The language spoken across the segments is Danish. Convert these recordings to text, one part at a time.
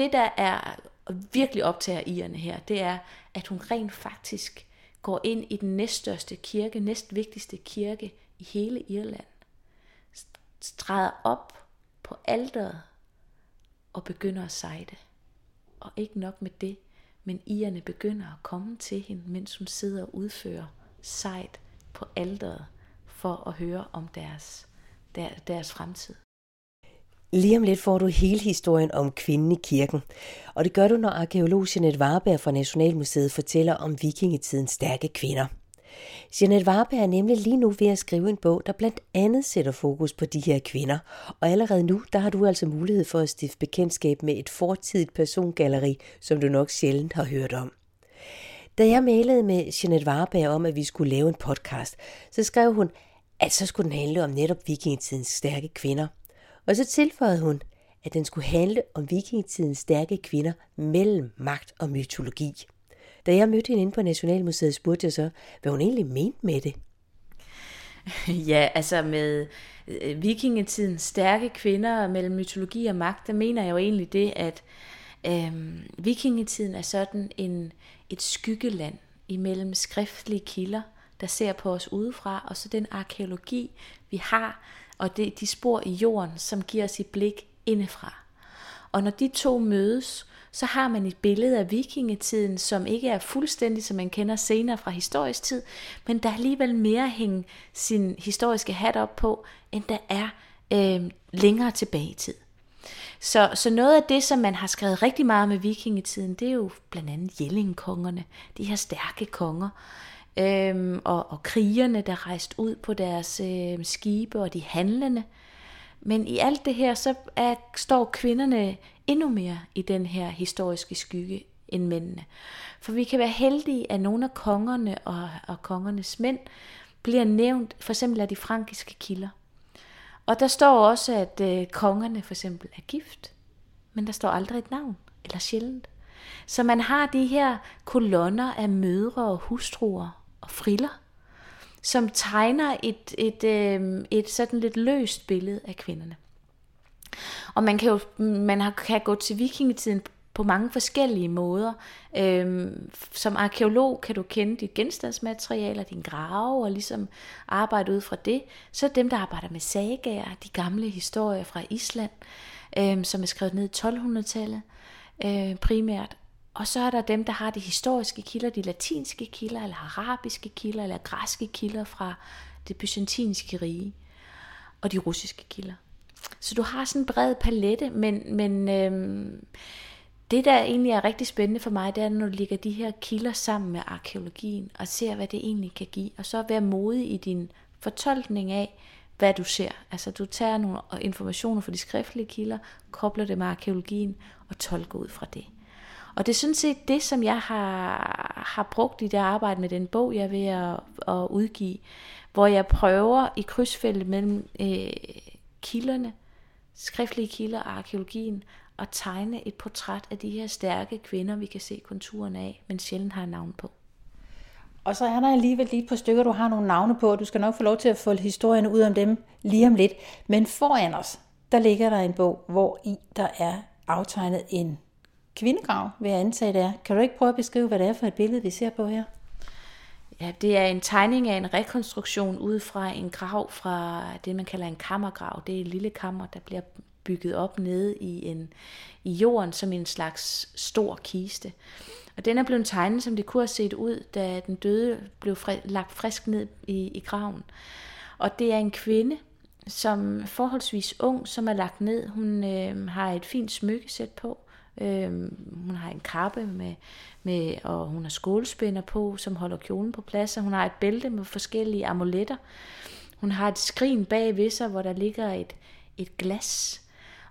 det, der er virkelig optager irerne her, det er, at hun rent faktisk går ind i den næststørste kirke, næstvigtigste kirke i hele Irland, stræder op på alderet og begynder at sejde. Og ikke nok med det, men irerne begynder at komme til hende, mens hun sidder og udfører sejt på alderet for at høre om deres, der, deres fremtid. Lige om lidt får du hele historien om kvinden i kirken, og det gør du, når arkeolog Jeanette Warberg fra Nationalmuseet fortæller om vikingetidens stærke kvinder. Jeanette Warberg er nemlig lige nu ved at skrive en bog, der blandt andet sætter fokus på de her kvinder, og allerede nu, der har du altså mulighed for at stifte bekendtskab med et fortidigt persongalleri, som du nok sjældent har hørt om. Da jeg mailede med Jeanette Warberg om, at vi skulle lave en podcast, så skrev hun, at så skulle den handle om netop vikingetidens stærke kvinder – og så tilføjede hun, at den skulle handle om vikingetidens stærke kvinder mellem magt og mytologi. Da jeg mødte hende inde på Nationalmuseet, spurgte jeg så, hvad hun egentlig mente med det. Ja, altså med øh, vikingetidens stærke kvinder mellem mytologi og magt, der mener jeg jo egentlig det, at øh, vikingetiden er sådan en, et skyggeland imellem skriftlige kilder, der ser på os udefra, og så den arkeologi, vi har, og det de spor i jorden, som giver os et blik indefra. Og når de to mødes, så har man et billede af vikingetiden, som ikke er fuldstændig, som man kender senere fra historisk tid, men der er alligevel mere at hænge sin historiske hat op på, end der er øh, længere tilbage i tid. Så, så noget af det, som man har skrevet rigtig meget med vikingetiden, det er jo blandt andet Jellingkongerne, de her stærke konger, øhm, og, og krigerne, der rejste ud på deres øh, skibe, og de handlende. Men i alt det her, så er, står kvinderne endnu mere i den her historiske skygge end mændene. For vi kan være heldige, at nogle af kongerne og, og kongernes mænd bliver nævnt for eksempel af de frankiske kilder. Og der står også, at øh, kongerne for eksempel er gift, men der står aldrig et navn, eller sjældent. Så man har de her kolonner af mødre og hustruer og friller, som tegner et, et, øh, et sådan lidt løst billede af kvinderne. Og man kan jo man har, kan gå til vikingetiden på mange forskellige måder. Øhm, som arkeolog kan du kende dit genstandsmaterialer, din grave, og ligesom arbejde ud fra det. Så dem, der arbejder med sagaer, de gamle historier fra Island, øhm, som er skrevet ned i 1200-tallet øh, primært. Og så er der dem, der har de historiske kilder, de latinske kilder, eller arabiske kilder, eller græske kilder fra det byzantinske rige, og de russiske kilder. Så du har sådan en bred palette, men, men øhm, det, der egentlig er rigtig spændende for mig, det er, når du lægger de her kilder sammen med arkeologien, og ser, hvad det egentlig kan give, og så være modig i din fortolkning af, hvad du ser. Altså du tager nogle informationer fra de skriftlige kilder, kobler det med arkeologien, og tolker ud fra det. Og det er sådan set det, som jeg har, har brugt i det arbejde med den bog, jeg er ved at, at udgive, hvor jeg prøver i krydsfeltet mellem øh, kilderne, skriftlige kilder og arkeologien, at tegne et portræt af de her stærke kvinder, vi kan se konturen af, men sjældent har navn på. Og så er der alligevel lige på stykker, du har nogle navne på, og du skal nok få lov til at få historien ud om dem lige om lidt. Men foran os, der ligger der en bog, hvor i der er aftegnet en kvindegrav, vil jeg antage det er. Kan du ikke prøve at beskrive, hvad det er for et billede, vi ser på her? Ja, det er en tegning af en rekonstruktion ud fra en grav fra det, man kalder en kammergrav. Det er et lille kammer, der bliver bygget op nede i, en, i jorden som en slags stor kiste. Og den er blevet tegnet, som det kunne have set ud, da den døde blev fri, lagt frisk ned i, i graven. Og det er en kvinde, som forholdsvis ung, som er lagt ned. Hun øh, har et fint smykkesæt på. Øh, hun har en kappe med, med, og hun har skålspænder på, som holder kjolen på plads, og hun har et bælte med forskellige amuletter. Hun har et skrin bag ved sig, hvor der ligger et, et glas,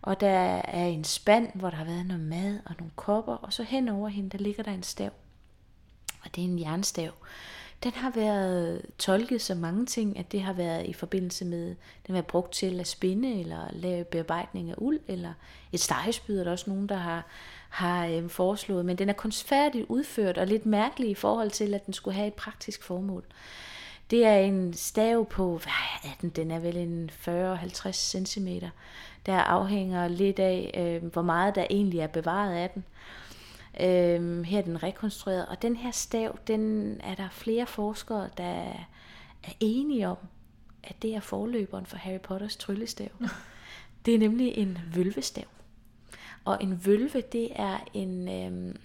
og der er en spand, hvor der har været noget mad og nogle kopper, og så hen over hende, der ligger der en stav. Og det er en jernstav den har været tolket så mange ting, at det har været i forbindelse med, den har været brugt til at spinde, eller lave bearbejdning af uld, eller et stegespyd er der også nogen, der har, har øh, foreslået, men den er kunstfærdigt udført, og lidt mærkelig i forhold til, at den skulle have et praktisk formål. Det er en stav på, hvad er den? Den er vel en 40-50 cm. der afhænger lidt af, øh, hvor meget der egentlig er bevaret af den. Øh, her er den rekonstrueret, og den her stav, den er der flere forskere, der er enige om, at det er forløberen for Harry Potters tryllestav. Det er nemlig en vølvestav. Og en vølve, det er en, øh,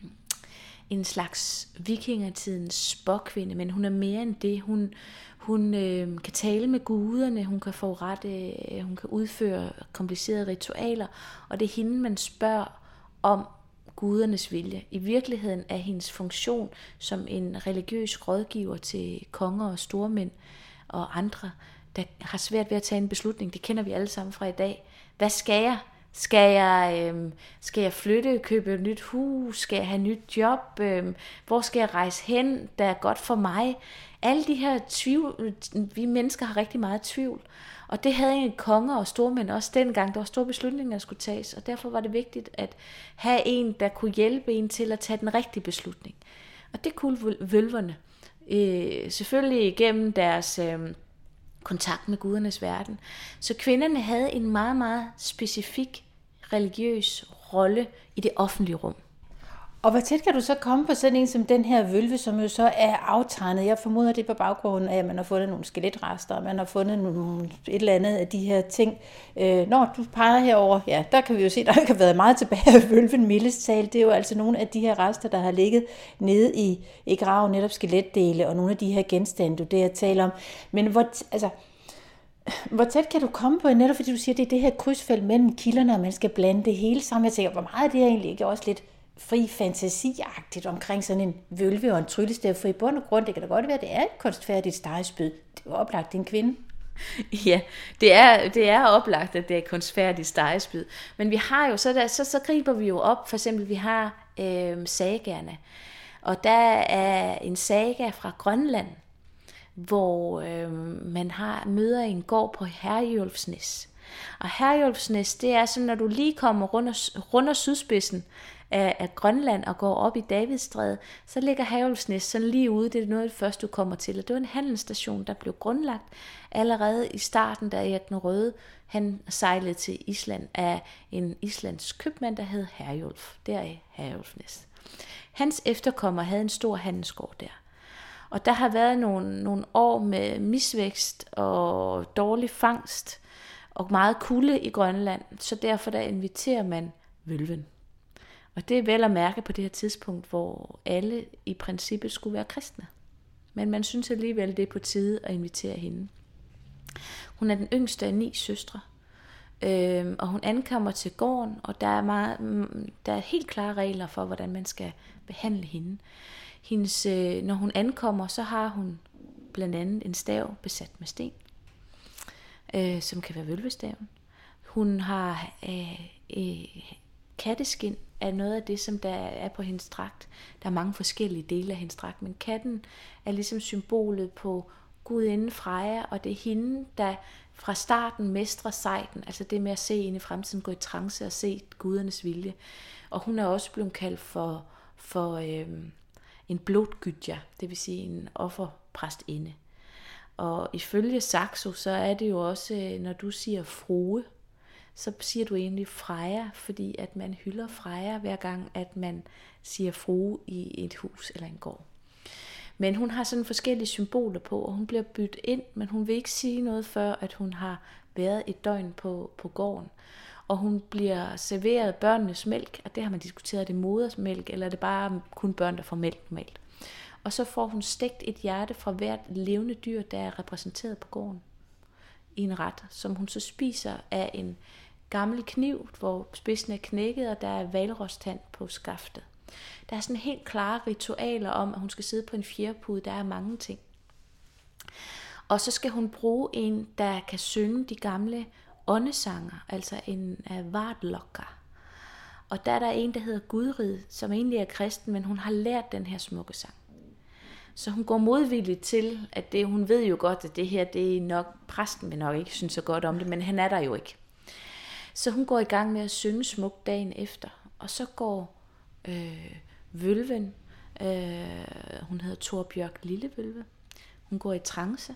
en slags vikingertidens spåkvinde, men hun er mere end det. Hun, hun øh, kan tale med guderne, hun kan få ret, øh, hun kan udføre komplicerede ritualer, og det er hende, man spørger om gudernes vilje. I virkeligheden er hendes funktion som en religiøs rådgiver til konger og stormænd og andre, der har svært ved at tage en beslutning. Det kender vi alle sammen fra i dag. Hvad skal jeg? Skal jeg, øh, skal jeg flytte, købe et nyt hus? Skal jeg have et nyt job? Øh, hvor skal jeg rejse hen, der er godt for mig? Alle de her tvivl, vi mennesker har rigtig meget tvivl. Og det havde en konger og stormænd også dengang. Der var store beslutninger, der skulle tages. Og derfor var det vigtigt at have en, der kunne hjælpe en til at tage den rigtige beslutning. Og det kunne vølverne. Øh, selvfølgelig igennem deres... Øh, kontakt med gudernes verden. Så kvinderne havde en meget, meget specifik religiøs rolle i det offentlige rum. Og hvor tæt kan du så komme på sådan en som den her vølve, som jo så er aftegnet? Jeg formoder det på baggrund af, at man har fundet nogle skeletrester, og man har fundet nogle, et eller andet af de her ting. Øh, når du peger herover, ja, der kan vi jo se, der ikke har været meget tilbage af vølven mildest talt. Det er jo altså nogle af de her rester, der har ligget nede i, i graven, netop skeletdele, og nogle af de her genstande, du der taler om. Men hvor, altså, hvor tæt kan du komme på, netop fordi du siger, at det er det her krydsfelt mellem kilderne, og man skal blande det hele sammen. Jeg tænker, hvor meget er det egentlig ikke også lidt fri fantasiagtigt omkring sådan en vølve og en tryllestav, for i bund og grund, det kan da godt være, at det er et kunstfærdigt stegespyd. Det var oplagt en kvinde. Ja, det er, det er oplagt, at det er et kunstfærdigt stegespyd. Men vi har jo, så, der, så, så griber vi jo op, for eksempel vi har øh, sagerne. Og der er en saga fra Grønland, hvor øh, man har møder en gård på Herjulfsnes. Og Herjulfsnes, det er sådan, når du lige kommer rundt runder sydspidsen af, af Grønland og går op i Davidstræde, så ligger Herjulfsnes sådan lige ude. Det er noget af det første, du kommer til. Og det var en handelsstation, der blev grundlagt allerede i starten, da Erik den Røde han sejlede til Island af en islandsk købmand, der hed Herjulf. Der er Herjulfsnes. Hans efterkommer havde en stor handelsgård der. Og der har været nogle, nogle år med misvækst og dårlig fangst og meget kulde i Grønland, så derfor der inviterer man vølven. Og det er vel at mærke på det her tidspunkt, hvor alle i princippet skulle være kristne. Men man synes alligevel, det er på tide at invitere hende. Hun er den yngste af ni søstre, øh, og hun ankommer til gården, og der er, meget, mm, der er helt klare regler for, hvordan man skal behandle hende. Hendes, øh, når hun ankommer, så har hun blandt andet en stav besat med sten, øh, som kan være vølvestaven. Hun har øh, øh, katteskin er noget af det, som der er på hendes dragt. Der er mange forskellige dele af hendes dragt, men katten er ligesom symbolet på gudinden Freja, og det er hende, der fra starten mestrer sejten, altså det med at se ind i fremtiden, gå i trance og se gudernes vilje. Og hun er også blevet kaldt for, for øhm, en blodgydja, det vil sige en offerpræstinde. Og ifølge Saxo, så er det jo også, øh, når du siger frue, så siger du egentlig Freja, fordi at man hylder Freja hver gang, at man siger frue i et hus eller en gård. Men hun har sådan forskellige symboler på, og hun bliver byttet ind, men hun vil ikke sige noget før, at hun har været et døgn på, på gården. Og hun bliver serveret børnenes mælk, og det har man diskuteret, er det modersmælk, eller er det bare kun børn, der får mælk normalt. Og så får hun stegt et hjerte fra hvert levende dyr, der er repræsenteret på gården i en ret, som hun så spiser af en gammel kniv, hvor spidsen er knækket, og der er valrostand på skaftet. Der er sådan helt klare ritualer om, at hun skal sidde på en fjerpude. Der er mange ting. Og så skal hun bruge en, der kan synge de gamle åndesanger, altså en uh, vartlokker. Og der er der en, der hedder Gudrid, som egentlig er kristen, men hun har lært den her smukke sang. Så hun går modvilligt til, at det, hun ved jo godt, at det her, det er nok, præsten vil nok ikke synes så godt om det, men han er der jo ikke. Så hun går i gang med at synge smuk dagen efter. Og så går øh, vølven, øh, hun hedder Torbjørk Lillevølve, hun går i trance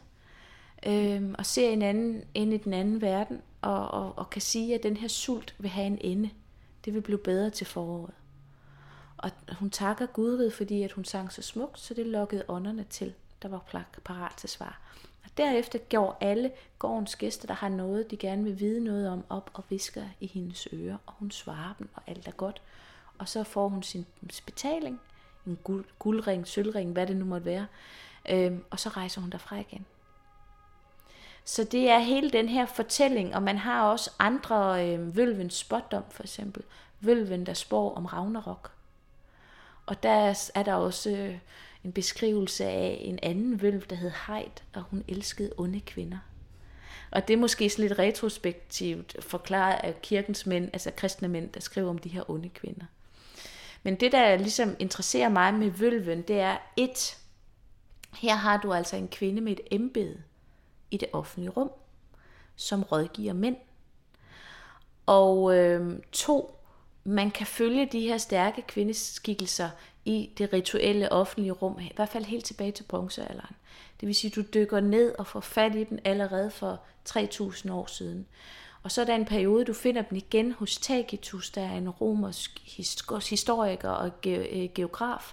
øh, og ser en anden, ind i den anden verden. og, og, og kan sige, at den her sult vil have en ende. Det vil blive bedre til foråret. Og hun takker Gud ved, fordi at hun sang så smukt, så det lukkede ånderne til, der var parat til svar. Og derefter går alle gårdens gæster, der har noget, de gerne vil vide noget om, op og visker i hendes ører, og hun svarer dem, og alt er godt. Og så får hun sin betaling, en guld, guldring, sølvring, hvad det nu måtte være, øhm, og så rejser hun derfra igen. Så det er hele den her fortælling, og man har også andre, øh, Vølvens spotdom for eksempel, Vølven, der spår om Ragnarok. Og der er der også øh, en beskrivelse af en anden vølv, der hed Heid, og hun elskede onde kvinder. Og det er måske sådan lidt retrospektivt forklaret af kirkens mænd, altså kristne mænd, der skriver om de her onde kvinder. Men det, der ligesom interesserer mig med vølven, det er et, her har du altså en kvinde med et embede i det offentlige rum, som rådgiver mænd. Og øh, to, man kan følge de her stærke kvindeskikkelser i det rituelle offentlige rum, i hvert fald helt tilbage til bronzealderen. Det vil sige, at du dykker ned og får fat i dem allerede for 3000 år siden. Og så er der en periode, du finder dem igen hos Tacitus, der er en romersk historiker og øh, geograf,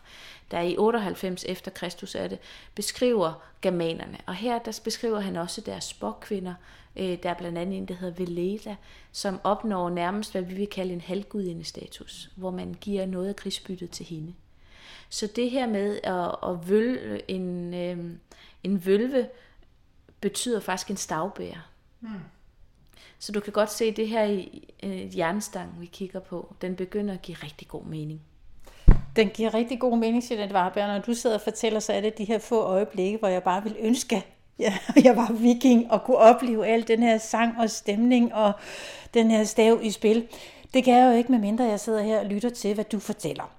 der i 98 efter Kristus er det, beskriver germanerne. Og her der beskriver han også deres spokkvinder. Øh, der er blandt andet en, der hedder Veleda, som opnår nærmest, hvad vi vil kalde en halvgudindestatus, hvor man giver noget af krigsbyttet til hende. Så det her med at, at vølve en, øh, en vølve, betyder faktisk en stavbærer. Mm. Så du kan godt se det her i øh, jernstang, vi kigger på. Den begynder at give rigtig god mening. Den giver rigtig god mening, Jeanette Warberg. Når du sidder og fortæller, så er det de her få øjeblikke, hvor jeg bare vil ønske, ja, jeg var viking og kunne opleve al den her sang og stemning og den her stav i spil. Det kan jeg jo ikke, medmindre jeg sidder her og lytter til, hvad du fortæller.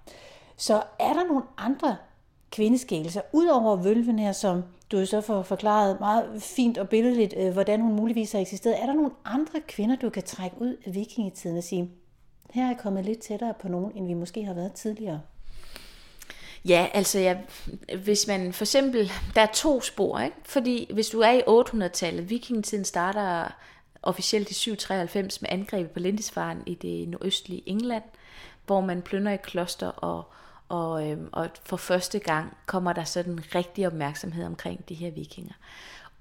Så er der nogle andre kvindeskægelser, udover vølven her, som du så får forklaret meget fint og billedligt, øh, hvordan hun muligvis har eksisteret. Er der nogle andre kvinder, du kan trække ud af vikingetiden og sige, her er jeg kommet lidt tættere på nogen, end vi måske har været tidligere? Ja, altså ja, hvis man for eksempel, der er to spor, ikke? fordi hvis du er i 800-tallet, vikingetiden starter officielt i 793 med angrebet på Lindisfaren i det nordøstlige England, hvor man plønder i kloster og, og, øh, og for første gang kommer der sådan rigtig opmærksomhed omkring de her vikinger.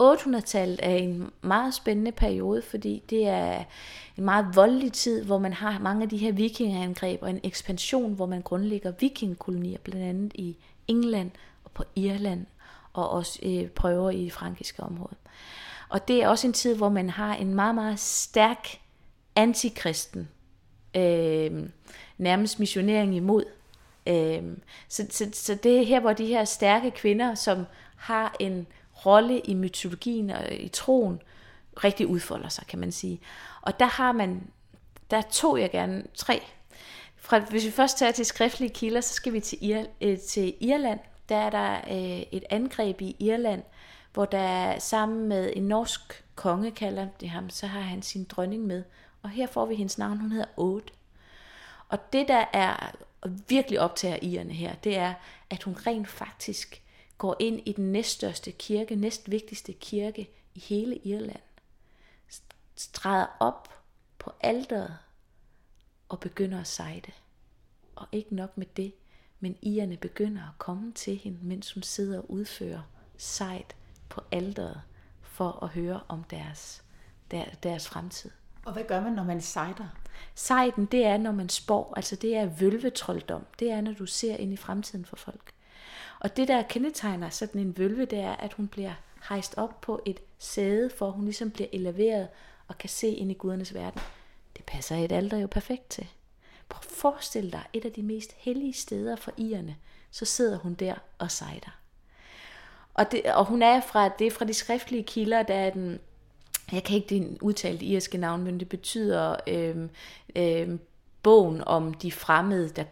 800-tallet er en meget spændende periode, fordi det er en meget voldelig tid, hvor man har mange af de her vikingeangreb og en ekspansion, hvor man grundlægger vikingkolonier, blandt andet i England og på Irland og også øh, prøver i det frankiske område. Og det er også en tid, hvor man har en meget, meget stærk antikristen, øh, nærmest missionering imod. Øh, så, så, så det er her, hvor de her stærke kvinder, som har en rolle i mytologien og i troen rigtig udfolder sig, kan man sige. Og der har man, der tog jeg gerne tre. Fra, hvis vi først tager til skriftlige kilder, så skal vi til, Ir, øh, til Irland. Der er der øh, et angreb i Irland, hvor der sammen med en norsk konge, kalder det ham, så har han sin dronning med. Og her får vi hendes navn, hun hedder Ode. Og det, der er virkelig optager irerne her, det er, at hun rent faktisk går ind i den næststørste kirke, næst vigtigste kirke i hele Irland, træder op på alderet og begynder at sejde. Og ikke nok med det, men irerne begynder at komme til hende, mens hun sidder og udfører sejt på alderet for at høre om deres, der, deres fremtid. Og hvad gør man, når man sejder? Sejden, det er, når man spår. Altså, det er vølvetrolddom. Det er, når du ser ind i fremtiden for folk. Og det, der kendetegner sådan en vølve, det er, at hun bliver hejst op på et sæde, for hun ligesom bliver eleveret og kan se ind i gudernes verden. Det passer et alter jo perfekt til. Prøv at forestil dig et af de mest hellige steder for irerne. Så sidder hun der og sejder. Og, det, og hun er fra, det er fra de skriftlige kilder, der er den, jeg kan ikke det udtale det irske navn, men det betyder øh, øh, bogen om de fremmede, der,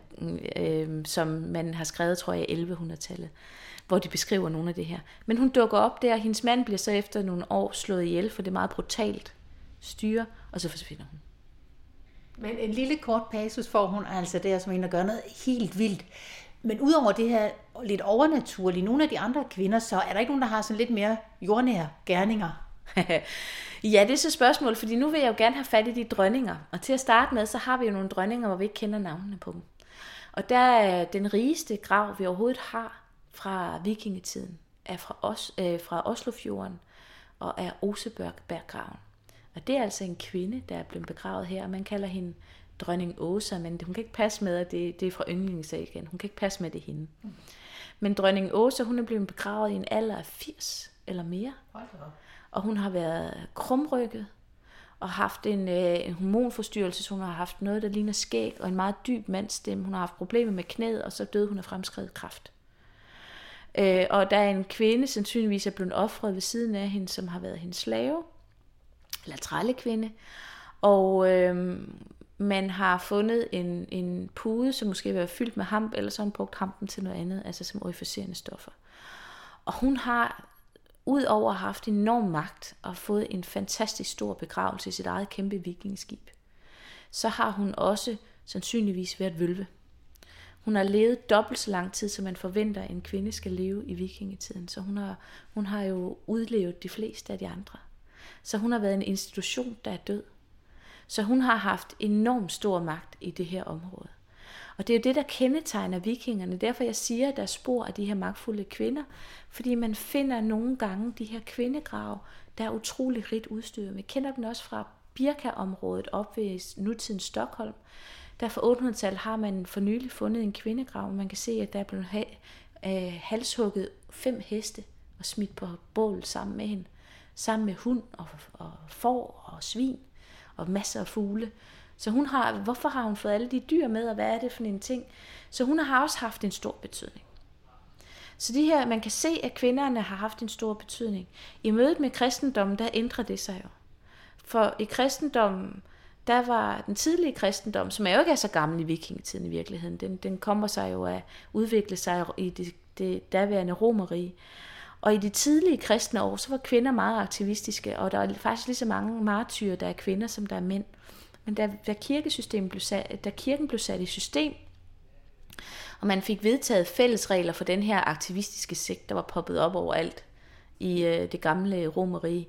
øh, som man har skrevet, tror jeg, i 1100-tallet, hvor de beskriver nogle af det her. Men hun dukker op der, og hendes mand bliver så efter nogle år slået ihjel, for det er meget brutalt styre, og så forsvinder hun. Men en lille kort passus får hun altså der, som en, der gør noget helt vildt. Men udover det her lidt overnaturlige, nogle af de andre kvinder, så er der ikke nogen, der har sådan lidt mere jordnære gerninger? ja, det er så spørgsmål, fordi nu vil jeg jo gerne have fat i de dronninger. Og til at starte med, så har vi jo nogle dronninger, hvor vi ikke kender navnene på dem. Og der er den rigeste grav, vi overhovedet har fra vikingetiden, er fra, Os, øh, fra Oslofjorden og er Oseberggraven. Og det er altså en kvinde, der er blevet begravet her, og man kalder hende dronning Åsa, men hun kan ikke passe med, at det, det er fra igen. Hun kan ikke passe med det hende. Men dronning Åsa, hun er blevet begravet i en alder af 80 eller mere. Og hun har været krumrykket og haft en, øh, en hormonforstyrrelse, så hun har haft noget, der ligner skæg og en meget dyb mandstemme. Hun har haft problemer med knæet, og så døde hun af fremskrevet kræft. Øh, og der er en kvinde, sandsynligvis er blevet offret ved siden af hende, som har været hendes slave, eller trællekvinde. Og øh, man har fundet en, en pude, som måske var fyldt med hamp, eller så har hun brugt hampen til noget andet, altså som orificerende stoffer. Og hun har udover at have haft enorm magt og fået en fantastisk stor begravelse i sit eget kæmpe vikingskib, så har hun også sandsynligvis været vølve. Hun har levet dobbelt så lang tid, som man forventer, en kvinde skal leve i vikingetiden. Så hun har, hun har jo udlevet de fleste af de andre. Så hun har været en institution, der er død. Så hun har haft enorm stor magt i det her område. Og det er jo det, der kendetegner vikingerne. Derfor jeg siger, at der er spor af de her magtfulde kvinder. Fordi man finder nogle gange de her kvindegrave, der er utrolig rigt udstyret. Vi kender dem også fra Birka-området op ved nutidens Stockholm. Der fra 800-tallet har man for nylig fundet en kvindegrav. Man kan se, at der er blevet øh, halshugget fem heste og smidt på bål sammen med hende. Sammen med hund og, og får og svin og masser af fugle. Så hun har, hvorfor har hun fået alle de dyr med, og hvad er det for en ting? Så hun har også haft en stor betydning. Så de her, man kan se, at kvinderne har haft en stor betydning. I mødet med kristendommen, der ændrer det sig jo. For i kristendommen, der var den tidlige kristendom, som er jo ikke er så gammel i vikingetiden i virkeligheden, den, den kommer sig jo at udvikle sig i det, det daværende romerige. Og i de tidlige kristne år, så var kvinder meget aktivistiske, og der er faktisk lige så mange martyrer, der er kvinder, som der er mænd. Men da, da, kirkesystemet blev sat, da kirken blev sat i system, og man fik vedtaget fælles regler for den her aktivistiske sekt, der var poppet op overalt i øh, det gamle romerige,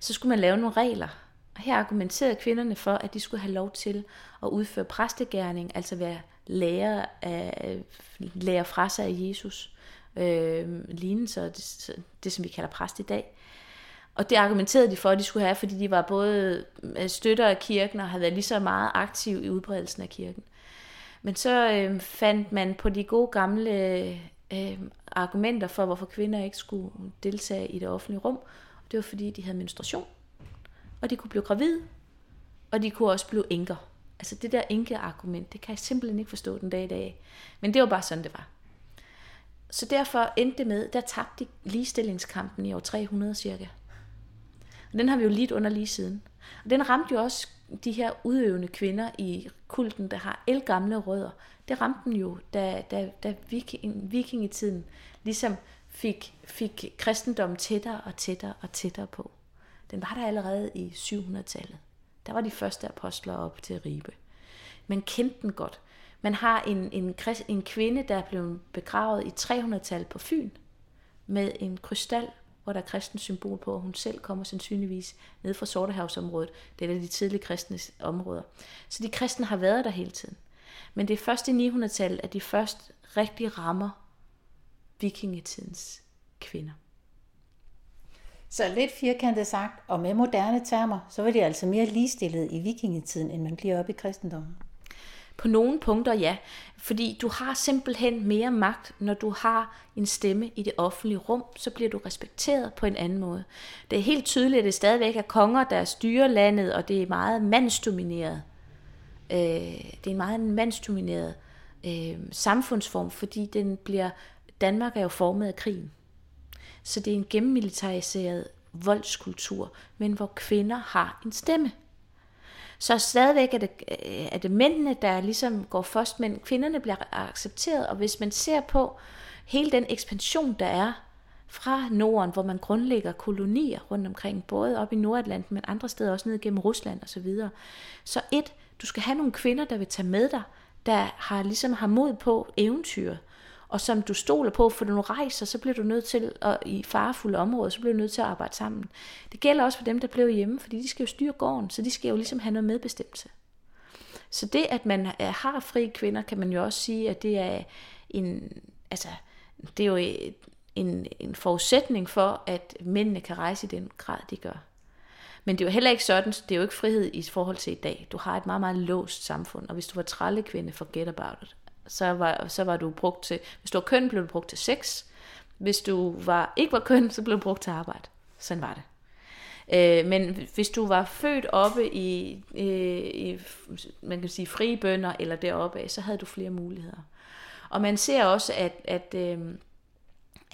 så skulle man lave nogle regler. Og her argumenterede kvinderne for, at de skulle have lov til at udføre præstegærning, altså være lærer, af, lærer fra sig af Jesus, øh, lignelser, det, det som vi kalder præst i dag. Og det argumenterede de for, at de skulle have, fordi de var både øh, støtter af kirken og havde været lige så meget aktiv i udbredelsen af kirken. Men så øh, fandt man på de gode gamle øh, argumenter for, hvorfor kvinder ikke skulle deltage i det offentlige rum. Og det var fordi, de havde menstruation, og de kunne blive gravide, og de kunne også blive enker. Altså det der enke-argument, det kan jeg simpelthen ikke forstå den dag i dag. Men det var bare sådan, det var. Så derfor endte det med, der tabte de ligestillingskampen i år 300 cirka. Og den har vi jo lidt under lige siden. Og den ramte jo også de her udøvende kvinder i kulten, der har elgamle rødder. Det ramte den jo, da, da, da viking, vikingetiden ligesom fik, fik kristendommen tættere og tættere og tættere på. Den var der allerede i 700-tallet. Der var de første apostler op til Ribe. Man kendte den godt. Man har en, en, en kvinde, der er blevet begravet i 300-tallet på Fyn, med en krystal hvor der er kristens symbol på, og hun selv kommer sandsynligvis ned fra Sortehavsområdet. Det er et af de tidlige kristne områder. Så de kristne har været der hele tiden. Men det er først i 900-tallet, at de først rigtig rammer vikingetidens kvinder. Så lidt firkantet sagt, og med moderne termer, så var de altså mere ligestillet i vikingetiden, end man bliver op i kristendommen. På nogle punkter ja, fordi du har simpelthen mere magt, når du har en stemme i det offentlige rum, så bliver du respekteret på en anden måde. Det er helt tydeligt, at det stadigvæk er konger, der styrer landet, og det er meget mandsdomineret. Øh, det er en meget mandsdomineret øh, samfundsform, fordi den bliver, Danmark er jo formet af krigen. Så det er en gennemmilitariseret voldskultur, men hvor kvinder har en stemme. Så stadigvæk er det, øh, er det mændene, der ligesom går først, men kvinderne bliver accepteret. Og hvis man ser på hele den ekspansion, der er fra Norden, hvor man grundlægger kolonier rundt omkring, både op i Nordatlanten, men andre steder også ned gennem Rusland og så videre. Så et, du skal have nogle kvinder, der vil tage med dig, der har ligesom har mod på eventyr og som du stoler på, for når du rejser, så bliver du nødt til, at, i farefulde områder, så bliver du nødt til at arbejde sammen. Det gælder også for dem, der bliver hjemme, fordi de skal jo styre gården, så de skal jo ligesom have noget medbestemmelse. Så det, at man øh, har fri kvinder, kan man jo også sige, at det er en, altså, det er jo øh, en, en forudsætning for, at mændene kan rejse i den grad, de gør. Men det er jo heller ikke sådan, det er jo ikke frihed i forhold til i dag. Du har et meget, meget låst samfund, og hvis du var trallekvinde, forget about it. Så var, så var du brugt til, hvis du var køn, blev du brugt til sex. Hvis du var, ikke var køn, så blev du brugt til arbejde. Sådan var det. Øh, men hvis du var født oppe i, øh, i man kan sige, frie bønder eller deroppe af, så havde du flere muligheder. Og man ser også, at, at, øh,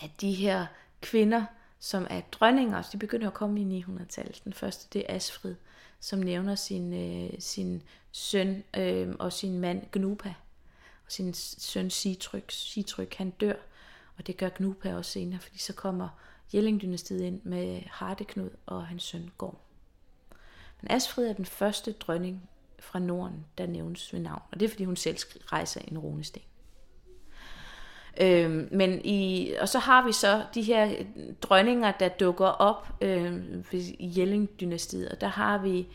at de her kvinder, som er dronninger, de begynder at komme i 900-tallet. Den første, det er Asfrid, som nævner sin, øh, sin søn øh, og sin mand Gnupa. Og sin søn Citryk. Citryk han dør, og det gør Gnupa også senere, fordi så kommer Jellingdynastiet ind med Hardeknud og hans søn Gorm. Men Asfrid er den første dronning fra Norden, der nævnes ved navn, og det er fordi hun selv rejser en runesten. Øhm, men i, og så har vi så de her dronninger, der dukker op øhm, i Jelling-dynastiet, og der har vi,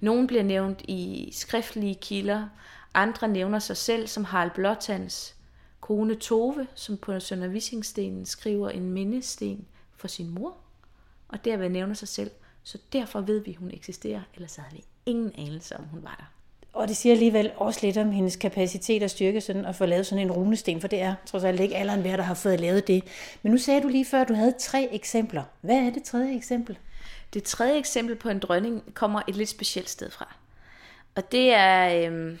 nogen bliver nævnt i skriftlige kilder, andre nævner sig selv som Harald Blåtands kone Tove, som på Sønder Vissingstenen skriver en mindesten for sin mor, og derved nævner sig selv. Så derfor ved vi, at hun eksisterer, ellers havde vi ingen anelse om, hun var der. Og det siger alligevel også lidt om hendes kapacitet og styrke sådan at få lavet sådan en runesten, for det er trods alt ikke alle der har fået lavet det. Men nu sagde du lige før, at du havde tre eksempler. Hvad er det tredje eksempel? Det tredje eksempel på en dronning kommer et lidt specielt sted fra. Og det er øhm,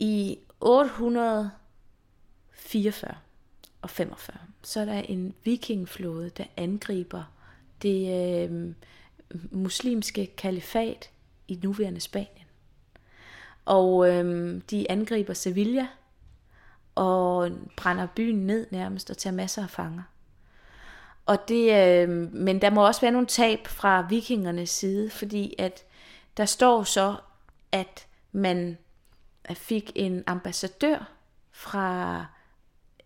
i 844 og 45, så er der en vikingflåde, der angriber det øh, muslimske kalifat i nuværende Spanien. Og øh, de angriber Sevilla og brænder byen ned nærmest og tager masser af fanger. Og det, øh, men der må også være nogle tab fra vikingernes side, fordi at der står så, at man fik en ambassadør fra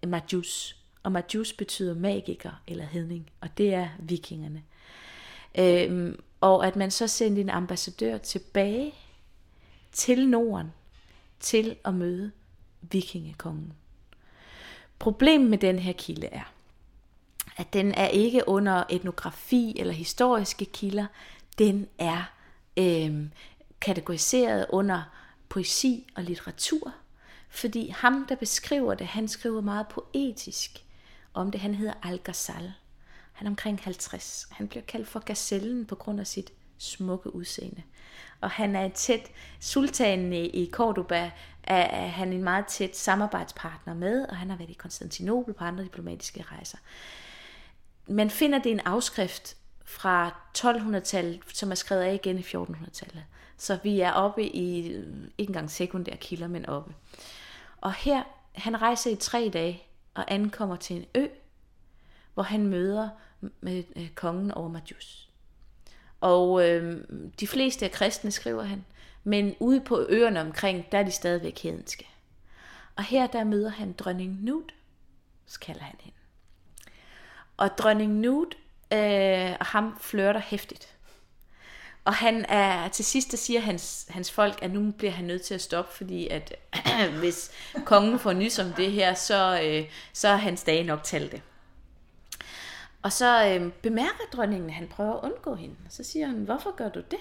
Majus. Og Majus betyder magiker eller hedning, og det er vikingerne. Øhm, og at man så sendte en ambassadør tilbage til Norden til at møde vikingekongen. Problemet med den her kilde er, at den er ikke under etnografi eller historiske kilder, den er øhm, kategoriseret under poesi og litteratur, fordi ham, der beskriver det, han skriver meget poetisk om det. Han hedder Al Ghazal. Han er omkring 50. Han bliver kaldt for gazellen på grund af sit smukke udseende og han er tæt, sultanen i Cordoba er han en meget tæt samarbejdspartner med, og han har været i Konstantinopel på andre diplomatiske rejser. Man finder det en afskrift fra 1200-tallet, som er skrevet af igen i 1400-tallet. Så vi er oppe i, ikke engang sekundære kilder, men oppe. Og her, han rejser i tre dage og ankommer til en ø, hvor han møder med øh, kongen over Majus. Og øh, de fleste af kristne, skriver han, men ude på øerne omkring, der er de stadigvæk hedenske. Og her der møder han dronning Nut, kalder han hende. Og dronning Nut øh, og ham flørter hæftigt. Og han er, til sidst der siger hans, hans folk, at nu bliver han nødt til at stoppe, fordi at hvis kongen får nys om det her, så, øh, så er hans dage nok talte. Og så øh, bemærker dronningen, at han prøver at undgå hende. Så siger han, hvorfor gør du det?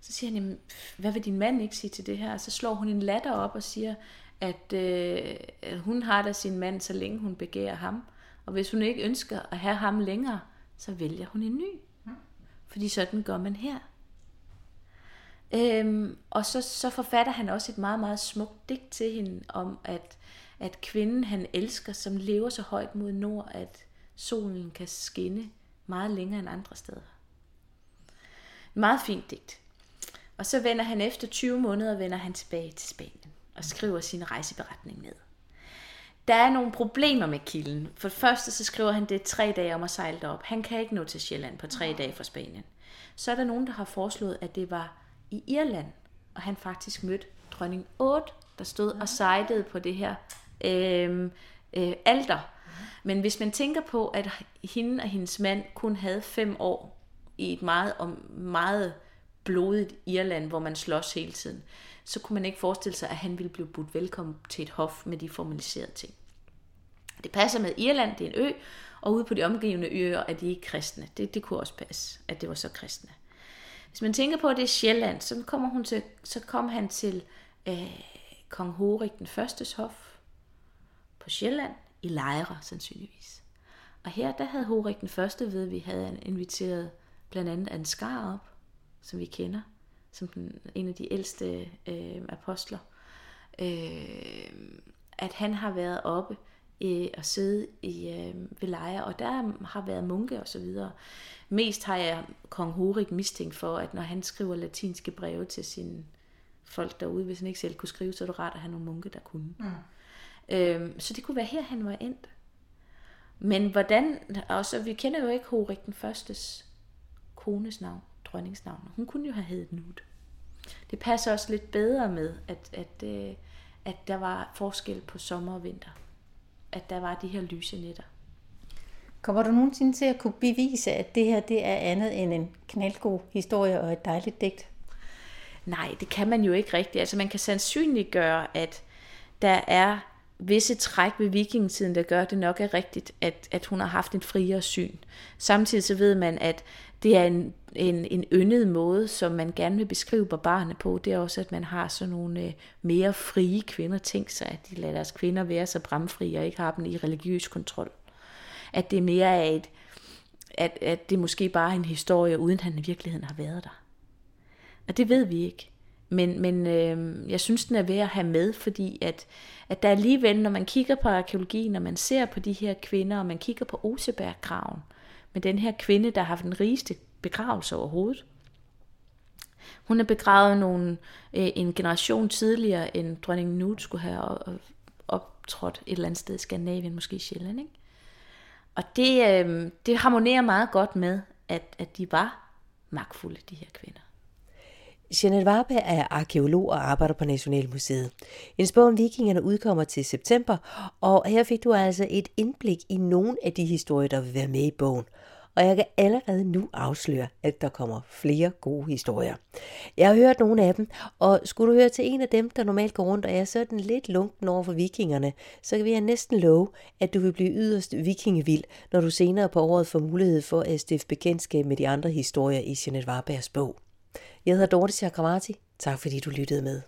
Så siger han, hvad vil din mand ikke sige til det her? Og så slår hun en latter op og siger, at øh, hun har da sin mand, så længe hun begærer ham. Og hvis hun ikke ønsker at have ham længere, så vælger hun en ny. Fordi sådan gør man her. Øhm, og så, så forfatter han også et meget, meget smukt digt til hende om, at, at kvinden han elsker, som lever så højt mod nord, at solen kan skinne meget længere end andre steder. Meget fint digt. Og så vender han efter 20 måneder vender han tilbage til Spanien og skriver sin rejseberetning ned. Der er nogle problemer med kilden. For det første så skriver han, det tre dage om at sejle op. Han kan ikke nå til Sjælland på tre dage fra Spanien. Så er der nogen, der har foreslået, at det var i Irland, og han faktisk mødte dronning 8, der stod og sejlede på det her øh, øh, alder. Men hvis man tænker på, at hende og hendes mand kun havde fem år i et meget, meget blodigt Irland, hvor man slås hele tiden, så kunne man ikke forestille sig, at han ville blive budt velkommen til et hof med de formaliserede ting. Det passer med Irland, det er en ø, og ude på de omgivende øer er de ikke kristne. Det, det kunne også passe, at det var så kristne. Hvis man tænker på, at det er Sjælland, så, kommer hun til, så kom han til øh, kong Horik den førstes hof på Sjælland, i lejre sandsynligvis. Og her der havde Horik den første ved, at vi havde inviteret blandt andet Ansgar op, som vi kender, som den, en af de ældste øh, apostler, øh, at han har været oppe øh, og sidde i, øh, ved lejre, og der har været munke og så videre. Mest har jeg kong Horik mistænkt for, at når han skriver latinske breve til sine folk derude, hvis han ikke selv kunne skrive, så er det rart at have nogle munke, der kunne. Mm. Øhm, så det kunne være her, han var endt. Men hvordan, også vi kender jo ikke Horik den førstes kones navn, dronningsnavn. Hun kunne jo have heddet Nut. Det passer også lidt bedre med, at, at, øh, at der var forskel på sommer og vinter. At der var de her lyse nætter. Kommer du nogensinde til at kunne bevise, at det her det er andet end en knaldgod historie og et dejligt digt? Nej, det kan man jo ikke rigtigt. Altså man kan sandsynliggøre, at der er visse træk ved vikingetiden, der gør, at det nok er rigtigt, at, at hun har haft en friere syn. Samtidig så ved man, at det er en, en, en yndet måde, som man gerne vil beskrive barbarerne på. Det er også, at man har sådan nogle øh, mere frie kvinder Tænk sig, at de lader deres kvinder være så bramfrie og ikke har dem i religiøs kontrol. At det mere er et, at, at det måske bare er en historie, uden han i virkeligheden har været der. Og det ved vi ikke. Men, men øh, jeg synes, den er værd at have med, fordi at, at der alligevel, når man kigger på arkeologien, når man ser på de her kvinder, og man kigger på Oseberggraven, øh, med den her kvinde, der har haft den rigeste begravelse overhovedet. Hun er begravet nogle, øh, en generation tidligere, end dronning Nut skulle have optrådt et eller andet sted i Skandinavien, måske i Sjælland. Ikke? Og det, øh, det harmonerer meget godt med, at, at de var magtfulde, de her kvinder. Jeanette Varpe er arkeolog og arbejder på Nationalmuseet. En bog om vikingerne udkommer til september, og her fik du altså et indblik i nogle af de historier, der vil være med i bogen. Og jeg kan allerede nu afsløre, at der kommer flere gode historier. Jeg har hørt nogle af dem, og skulle du høre til en af dem, der normalt går rundt og er sådan lidt lunken over for vikingerne, så kan jeg næsten love, at du vil blive yderst vikingevild, når du senere på året får mulighed for at stifte bekendtskab med de andre historier i Jeanette Varbergs bog. Jeg hedder Dorte Chakravarti. Tak fordi du lyttede med.